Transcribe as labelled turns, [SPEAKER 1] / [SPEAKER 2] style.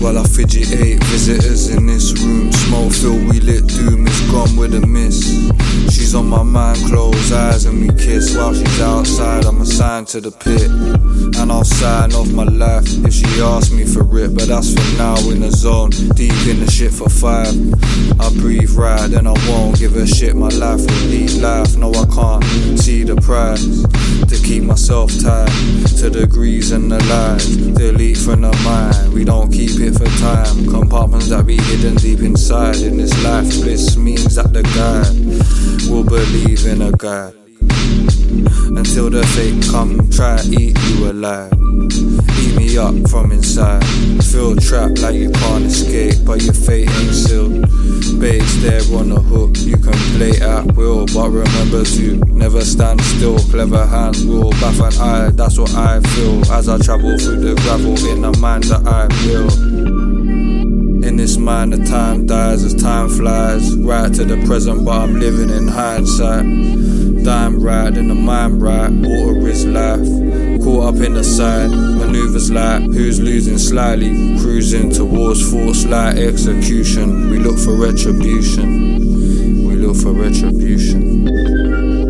[SPEAKER 1] while I fidget eight visitors in this room. Smoke filled, we lit doom is gone with a miss. She's on my mind, close eyes and we kiss while she's outside. I'm assigned to the pit, and I'll sign off my life if she asks me for it. But that's for now in the zone, deep in the shit for five. I breathe right, then I won't give a shit. My life will lead life. No, I can't see the prize to keep myself tied to the degrees and the lies. Delete from the mind, we don't for time. Compartments that be hidden deep inside. In this life, bliss means that the guy will believe in a God. Until the fate come, try eat you alive. Eat me up from inside. Feel trapped like you can't escape, but your fate ain't Baits there on the hook, you can play at will, but remember to never stand still. Clever hands will baff an eye, that's what I feel as I travel through the gravel in the mind that I feel. In this mind, the time dies as time flies. Right to the present, but I'm living in hindsight. Dime right in the mind right, up in the side, maneuvers like who's losing slightly. Cruising towards force like execution. We look for retribution. We look for retribution.